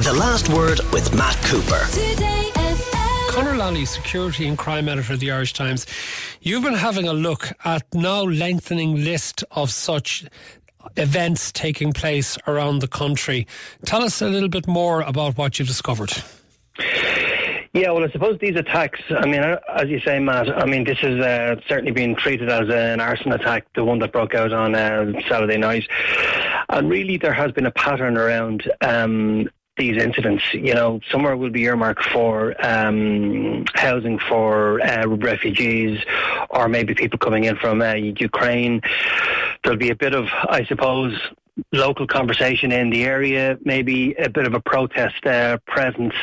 The Last Word with Matt Cooper. Conor Lally, security and crime editor of the Irish Times. You've been having a look at now lengthening list of such events taking place around the country. Tell us a little bit more about what you've discovered. Yeah, well, I suppose these attacks, I mean, uh, as you say, Matt, I mean, this has uh, certainly been treated as an arson attack, the one that broke out on uh, Saturday night. And really, there has been a pattern around um, these incidents. You know, somewhere will be earmarked for um, housing for uh, refugees or maybe people coming in from uh, Ukraine. There'll be a bit of, I suppose, local conversation in the area, maybe a bit of a protest uh, presence,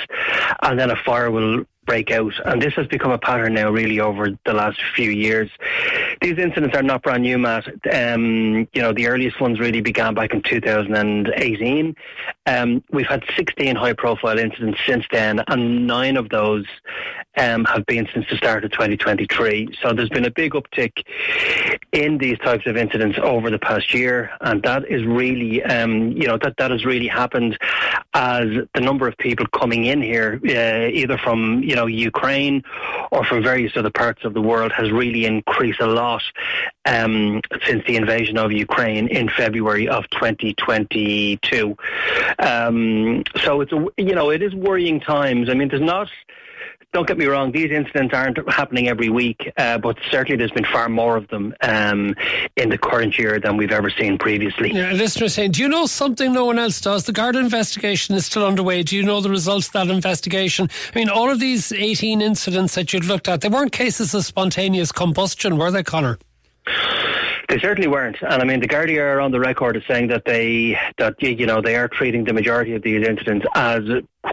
and then a fire will break out. And this has become a pattern now, really, over the last few years. These incidents are not brand new, Matt. Um, you know, the earliest ones really began back in 2018. Um, we've had 16 high profile incidents since then, and nine of those um, have been since the start of 2023. So there's been a big uptick in these types of incidents over the past year, and that is really, um, you know, that, that has really happened as the number of people coming in here, uh, either from, you know, Ukraine or from various other parts of the world, has really increased a lot um, since the invasion of Ukraine in February of 2022. Um, so it's, a, you know, it is worrying times. I mean, there's not don't get me wrong, these incidents aren't happening every week, uh, but certainly there's been far more of them um, in the current year than we've ever seen previously. Yeah, listener saying, do you know something no one else does? The Garda investigation is still underway. Do you know the results of that investigation? I mean, all of these 18 incidents that you've looked at, they weren't cases of spontaneous combustion, were they, Conor? They certainly weren't, and I mean the Gardaí are on the record as saying that they that you know they are treating the majority of these incidents as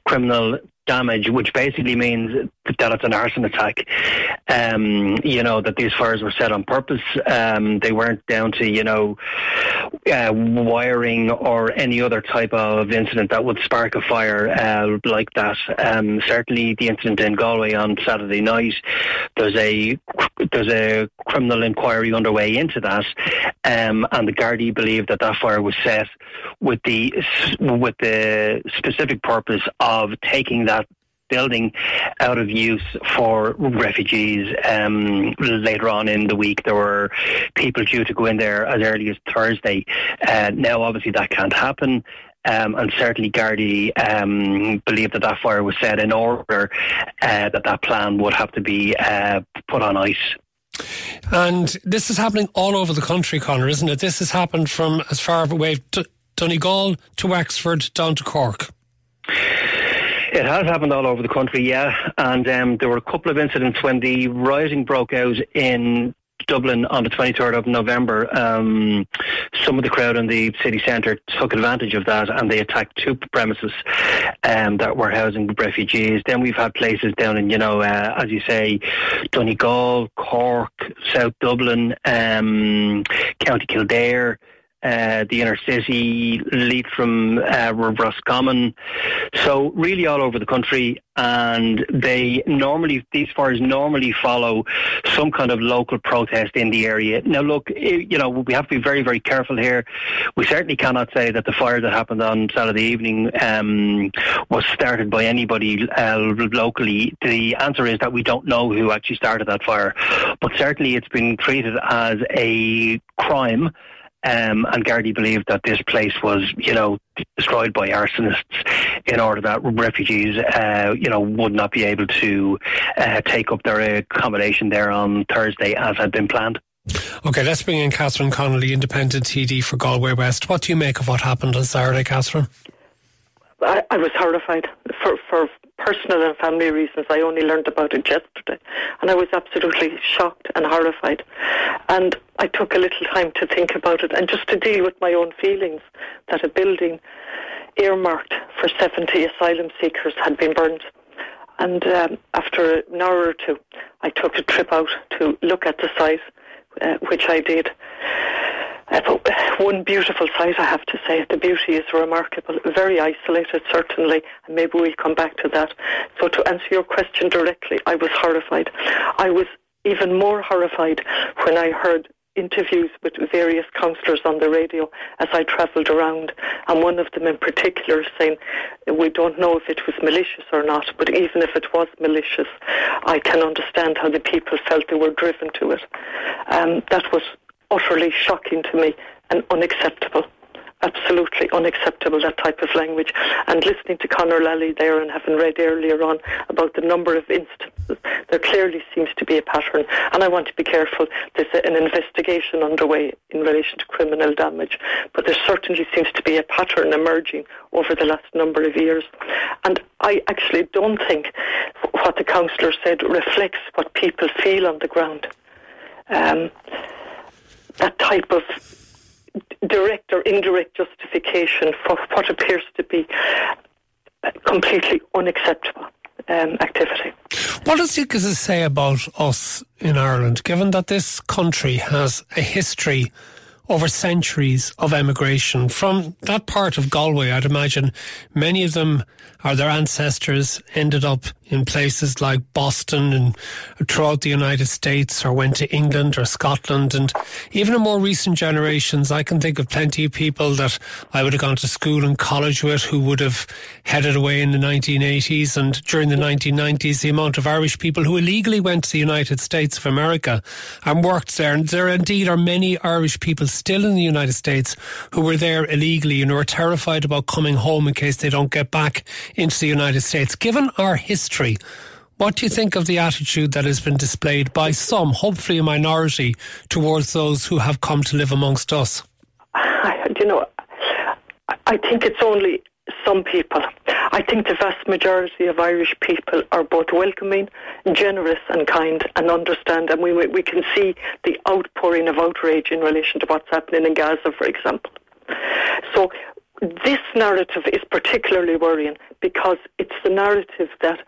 criminal damage, which basically means that it's an arson attack. Um, you know, that these fires were set on purpose. Um, they weren't down to, you know, uh, wiring or any other type of incident that would spark a fire uh, like that. Um, certainly the incident in Galway on Saturday night, there's a there's a criminal inquiry underway into that, um, and the Gardaí believe that that fire was set with the with the specific purpose of taking that building out of use for refugees. Um, later on in the week, there were people due to go in there as early as Thursday. Uh, now, obviously, that can't happen. Um, and certainly Gardaí um, believe that that fire was set in order, uh, that that plan would have to be uh, put on ice. And this is happening all over the country, Conor, isn't it? This has happened from as far away to Donegal to Wexford down to Cork. It has happened all over the country, yeah. And um, there were a couple of incidents when the rioting broke out in Dublin on the 23rd of November, um, some of the crowd in the city centre took advantage of that and they attacked two premises um, that were housing refugees. Then we've had places down in, you know, uh, as you say, Donegal, Cork, South Dublin, um, County Kildare uh, the inner city, Leitrim, uh, Roscommon. So really all over the country, and they normally these fires normally follow some kind of local protest in the area. Now, look, eh, you know we have to be very very careful here. We certainly cannot say that the fire that happened on Saturday evening um, was started by anybody uh, locally. The answer is that we don't know who actually started that fire, but certainly it's been treated as a crime um, and Gardaí believed that this place was, you know, destroyed by arsonists in order that refugees, uh, you know, would not be able to uh, take up their accommodation there on Thursday as had been planned. Okay, let's bring in Catherine Connolly, independent TD for Galway West. What do you make of what happened on Saturday, Catherine? I, I was horrified for, for personal and family reasons. I only learned about it yesterday, and I was absolutely shocked and horrified. And I took a little time to think about it and just to deal with my own feelings that a building earmarked for 70 asylum seekers had been burned. And um, after an hour or two, I took a trip out to look at the site, uh, which I did. One beautiful site, I have to say. The beauty is remarkable. Very isolated, certainly, and maybe we'll come back to that. So, to answer your question directly, I was horrified. I was even more horrified when I heard interviews with various councillors on the radio as I travelled around, and one of them in particular saying, "We don't know if it was malicious or not, but even if it was malicious, I can understand how the people felt they were driven to it." Um, that was utterly shocking to me and unacceptable absolutely unacceptable, that type of language. And listening to Conor Lally there and having read earlier on about the number of instances, there clearly seems to be a pattern. And I want to be careful. There's an investigation underway in relation to criminal damage, but there certainly seems to be a pattern emerging over the last number of years. And I actually don't think what the councillor said reflects what people feel on the ground. Um, that type of direct or indirect justification for what appears to be completely unacceptable um, activity. What does it say about us in Ireland, given that this country has a history over centuries of emigration from that part of Galway? I'd imagine many of them or their ancestors ended up in places like Boston and throughout the United States or went to England or Scotland. And even in more recent generations, I can think of plenty of people that I would have gone to school and college with who would have headed away in the 1980s and during the 1990s, the amount of Irish people who illegally went to the United States of America and worked there. And there indeed are many Irish people still in the United States who were there illegally and who are terrified about coming home in case they don't get back into the United States. Given our history, what do you think of the attitude that has been displayed by some, hopefully a minority, towards those who have come to live amongst us? you know, I think it's only some people. I think the vast majority of Irish people are both welcoming, generous, and kind, and understand. And we we can see the outpouring of outrage in relation to what's happening in Gaza, for example. So this narrative is particularly worrying because it's the narrative that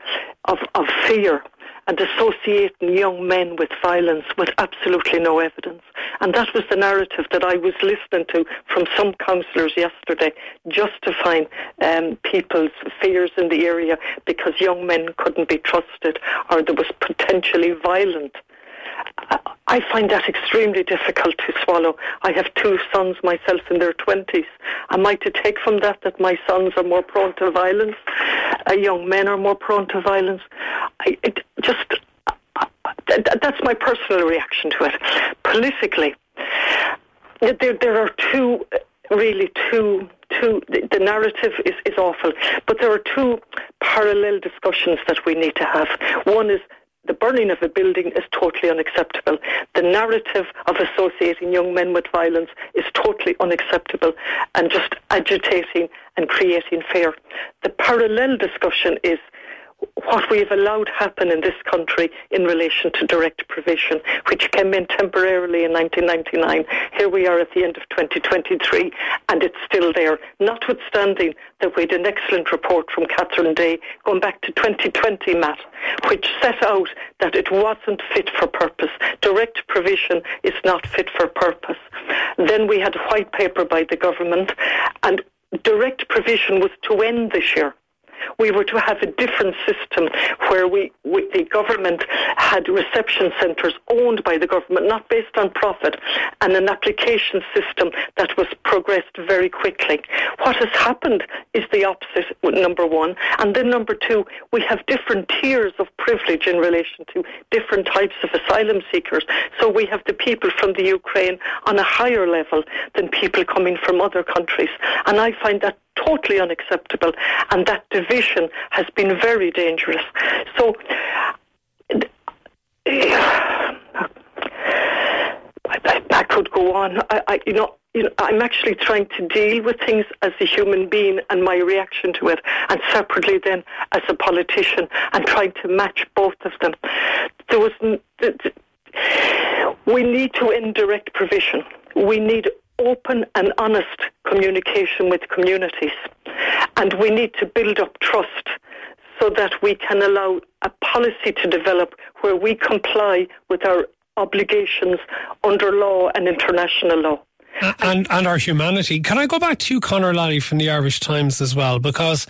of, of fear and associating young men with violence with absolutely no evidence. And that was the narrative that I was listening to from some councillors yesterday, justifying um, people's fears in the area because young men couldn't be trusted or there was potentially violent I find that extremely difficult to swallow. I have two sons myself in their 20s. Am I to take from that that my sons are more prone to violence? Uh, young men are more prone to violence? I, it just, uh, that's my personal reaction to it. Politically, there, there are two, really two two, the narrative is, is awful, but there are two parallel discussions that we need to have. One is the burning of a building is totally unacceptable. The narrative of associating young men with violence is totally unacceptable and just agitating and creating fear. The parallel discussion is what we have allowed happen in this country in relation to direct provision, which came in temporarily in 1999. Here we are at the end of 2023, and it's still there, notwithstanding that we had an excellent report from Catherine Day going back to 2020, Matt, which set out that it wasn't fit for purpose. Direct provision is not fit for purpose. Then we had a white paper by the government, and direct provision was to end this year we were to have a different system where we, we, the government had reception centres owned by the government, not based on profit, and an application system that was progressed very quickly. What has happened is the opposite, number one. And then number two, we have different tiers of privilege in relation to different types of asylum seekers. So we have the people from the Ukraine on a higher level than people coming from other countries. And I find that totally unacceptable, and that division has been very dangerous. So. I, I, could go on. I, I, you know, you know, I'm actually trying to deal with things as a human being and my reaction to it, and separately then as a politician, and trying to match both of them. There was, we need to end direct provision. We need open and honest communication with communities. And we need to build up trust so that we can allow a policy to develop where we comply with our obligations under law and international law. And and our humanity. Can I go back to you, Conor Lally from the Irish Times as well? Because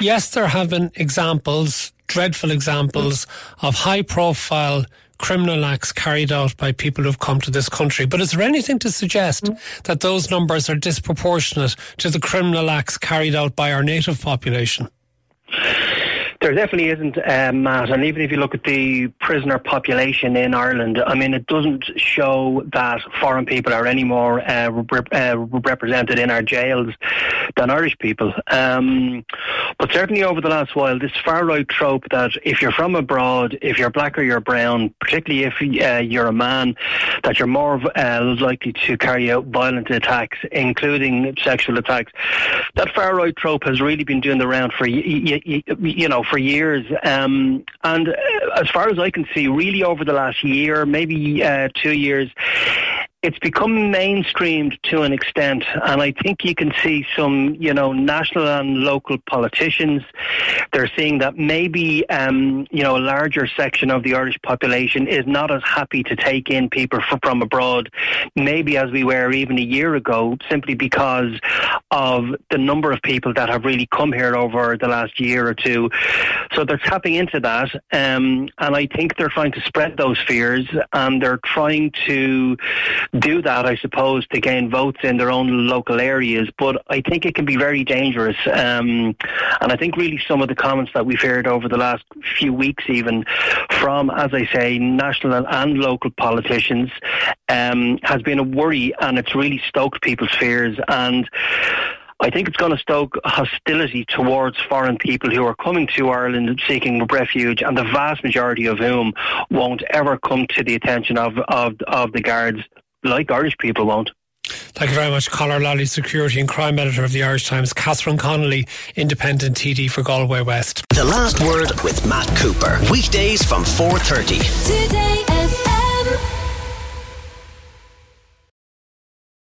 yes, there have been examples, dreadful examples of high profile criminal acts carried out by people who've come to this country. But is there anything to suggest mm. that those numbers are disproportionate to the criminal acts carried out by our native population? There definitely isn't, um, Matt. And even if you look at the prisoner population in Ireland, I mean, it doesn't show that foreign people are any more uh, rep- uh, represented in our jails than Irish people. Um, but certainly over the last while, this far right trope that if you're from abroad, if you're black or you're brown, particularly if uh, you're a man, that you're more uh, likely to carry out violent attacks, including sexual attacks. That far right trope has really been doing the round for you, know for years. Um, and uh, as far as I can see, really over the last year, maybe uh, two years, it's become mainstreamed to an extent, and I think you can see some, you know, national and local politicians. They're seeing that maybe, um, you know, a larger section of the Irish population is not as happy to take in people from abroad, maybe as we were even a year ago, simply because of the number of people that have really come here over the last year or two. So they're tapping into that, um, and I think they're trying to spread those fears, and they're trying to do that, I suppose, to gain votes in their own local areas. But I think it can be very dangerous. Um, and I think really some of the comments that we've heard over the last few weeks, even from, as I say, national and local politicians, um, has been a worry and it's really stoked people's fears. And I think it's going to stoke hostility towards foreign people who are coming to Ireland seeking refuge, and the vast majority of whom won't ever come to the attention of, of, of the guards like Irish people won't. Thank you very much, Conor Lally, Security and Crime Editor of the Irish Times, Catherine Connolly, Independent TD for Galway West. The Last Word with Matt Cooper, weekdays from 4.30. Today